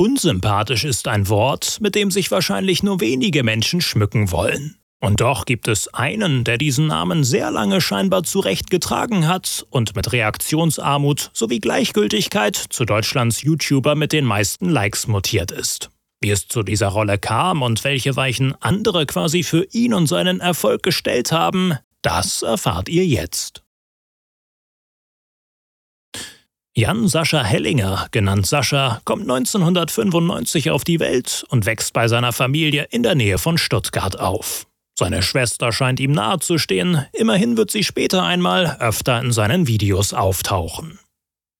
Unsympathisch ist ein Wort, mit dem sich wahrscheinlich nur wenige Menschen schmücken wollen. Und doch gibt es einen, der diesen Namen sehr lange scheinbar zurechtgetragen hat und mit Reaktionsarmut sowie Gleichgültigkeit zu Deutschlands YouTuber mit den meisten Likes mutiert ist. Wie es zu dieser Rolle kam und welche Weichen andere quasi für ihn und seinen Erfolg gestellt haben, das erfahrt ihr jetzt. Jan Sascha Hellinger, genannt Sascha, kommt 1995 auf die Welt und wächst bei seiner Familie in der Nähe von Stuttgart auf. Seine Schwester scheint ihm nahezustehen, immerhin wird sie später einmal öfter in seinen Videos auftauchen.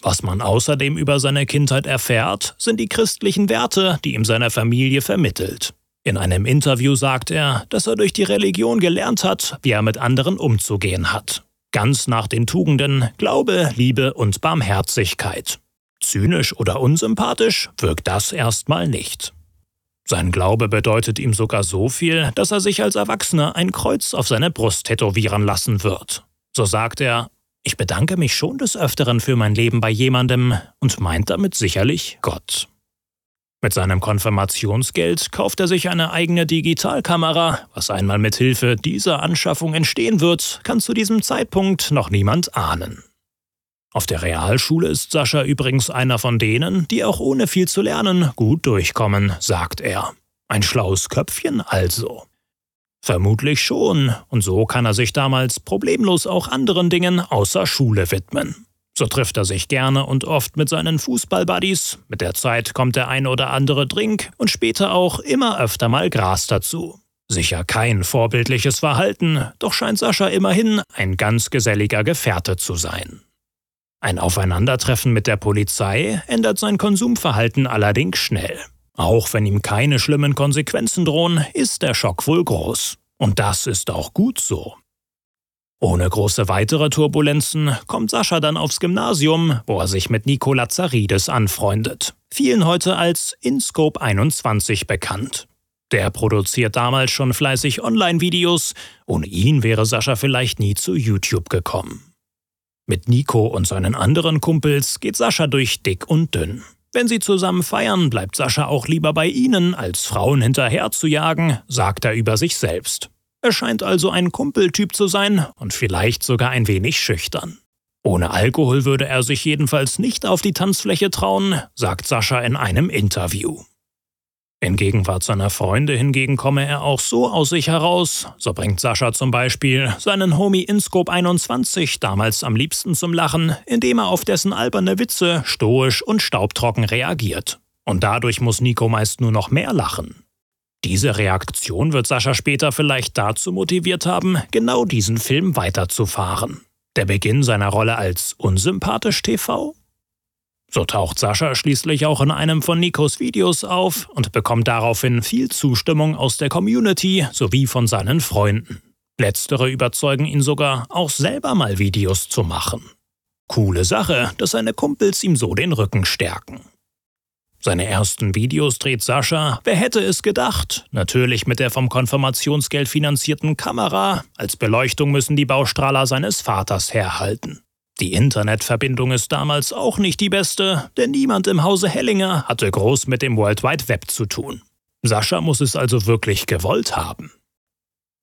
Was man außerdem über seine Kindheit erfährt, sind die christlichen Werte, die ihm seine Familie vermittelt. In einem Interview sagt er, dass er durch die Religion gelernt hat, wie er mit anderen umzugehen hat. Ganz nach den Tugenden Glaube, Liebe und Barmherzigkeit. Zynisch oder unsympathisch wirkt das erstmal nicht. Sein Glaube bedeutet ihm sogar so viel, dass er sich als Erwachsener ein Kreuz auf seine Brust tätowieren lassen wird. So sagt er, ich bedanke mich schon des Öfteren für mein Leben bei jemandem und meint damit sicherlich Gott. Mit seinem Konfirmationsgeld kauft er sich eine eigene Digitalkamera. Was einmal mit Hilfe dieser Anschaffung entstehen wird, kann zu diesem Zeitpunkt noch niemand ahnen. Auf der Realschule ist Sascha übrigens einer von denen, die auch ohne viel zu lernen gut durchkommen, sagt er. Ein schlaues Köpfchen also. Vermutlich schon, und so kann er sich damals problemlos auch anderen Dingen außer Schule widmen. So trifft er sich gerne und oft mit seinen Fußballbuddies, mit der Zeit kommt der ein oder andere Drink und später auch immer öfter mal Gras dazu. Sicher kein vorbildliches Verhalten, doch scheint Sascha immerhin ein ganz geselliger Gefährte zu sein. Ein Aufeinandertreffen mit der Polizei ändert sein Konsumverhalten allerdings schnell. Auch wenn ihm keine schlimmen Konsequenzen drohen, ist der Schock wohl groß. Und das ist auch gut so. Ohne große weitere Turbulenzen kommt Sascha dann aufs Gymnasium, wo er sich mit Nico Lazaridis anfreundet, vielen heute als InScope 21 bekannt. Der produziert damals schon fleißig Online-Videos, ohne ihn wäre Sascha vielleicht nie zu YouTube gekommen. Mit Nico und seinen anderen Kumpels geht Sascha durch dick und dünn. Wenn sie zusammen feiern, bleibt Sascha auch lieber bei ihnen, als Frauen hinterher zu jagen, sagt er über sich selbst. Er scheint also ein Kumpeltyp zu sein und vielleicht sogar ein wenig schüchtern. Ohne Alkohol würde er sich jedenfalls nicht auf die Tanzfläche trauen, sagt Sascha in einem Interview. In Gegenwart seiner Freunde hingegen komme er auch so aus sich heraus. So bringt Sascha zum Beispiel seinen Homie Inscope 21 damals am liebsten zum Lachen, indem er auf dessen alberne Witze stoisch und staubtrocken reagiert. Und dadurch muss Nico meist nur noch mehr lachen. Diese Reaktion wird Sascha später vielleicht dazu motiviert haben, genau diesen Film weiterzufahren. Der Beginn seiner Rolle als unsympathisch TV? So taucht Sascha schließlich auch in einem von Nikos Videos auf und bekommt daraufhin viel Zustimmung aus der Community sowie von seinen Freunden. Letztere überzeugen ihn sogar, auch selber mal Videos zu machen. Coole Sache, dass seine Kumpels ihm so den Rücken stärken. Seine ersten Videos dreht Sascha, wer hätte es gedacht, natürlich mit der vom Konfirmationsgeld finanzierten Kamera, als Beleuchtung müssen die Baustrahler seines Vaters herhalten. Die Internetverbindung ist damals auch nicht die beste, denn niemand im Hause Hellinger hatte groß mit dem World Wide Web zu tun. Sascha muss es also wirklich gewollt haben.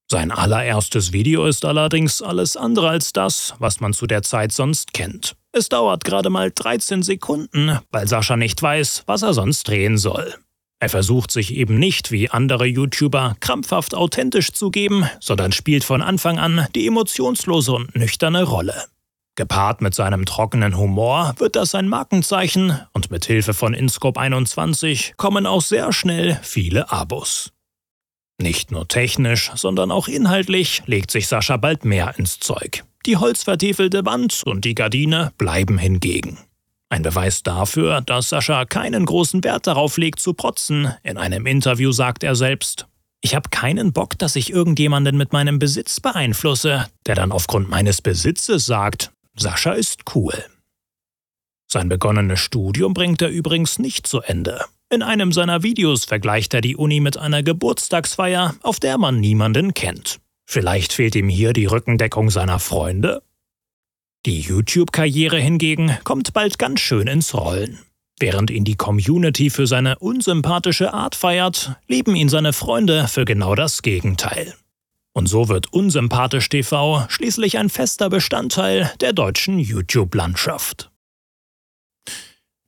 Sein allererstes Video ist allerdings alles andere als das, was man zu der Zeit sonst kennt. Es dauert gerade mal 13 Sekunden, weil Sascha nicht weiß, was er sonst drehen soll. Er versucht sich eben nicht wie andere YouTuber krampfhaft authentisch zu geben, sondern spielt von Anfang an die emotionslose und nüchterne Rolle. Gepaart mit seinem trockenen Humor wird das sein Markenzeichen und mit Hilfe von Inscope 21 kommen auch sehr schnell viele Abos. Nicht nur technisch, sondern auch inhaltlich legt sich Sascha bald mehr ins Zeug. Die holzvertiefelte Wand und die Gardine bleiben hingegen. Ein Beweis dafür, dass Sascha keinen großen Wert darauf legt zu protzen. In einem Interview sagt er selbst, ich habe keinen Bock, dass ich irgendjemanden mit meinem Besitz beeinflusse, der dann aufgrund meines Besitzes sagt, Sascha ist cool. Sein begonnenes Studium bringt er übrigens nicht zu Ende. In einem seiner Videos vergleicht er die Uni mit einer Geburtstagsfeier, auf der man niemanden kennt. Vielleicht fehlt ihm hier die Rückendeckung seiner Freunde? Die YouTube-Karriere hingegen kommt bald ganz schön ins Rollen. Während ihn die Community für seine unsympathische Art feiert, lieben ihn seine Freunde für genau das Gegenteil. Und so wird Unsympathisch TV schließlich ein fester Bestandteil der deutschen YouTube-Landschaft.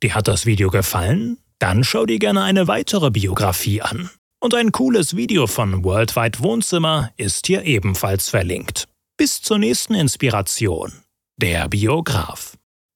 Dir hat das Video gefallen? Dann schau dir gerne eine weitere Biografie an. Und ein cooles Video von Worldwide Wohnzimmer ist hier ebenfalls verlinkt. Bis zur nächsten Inspiration. Der Biograf.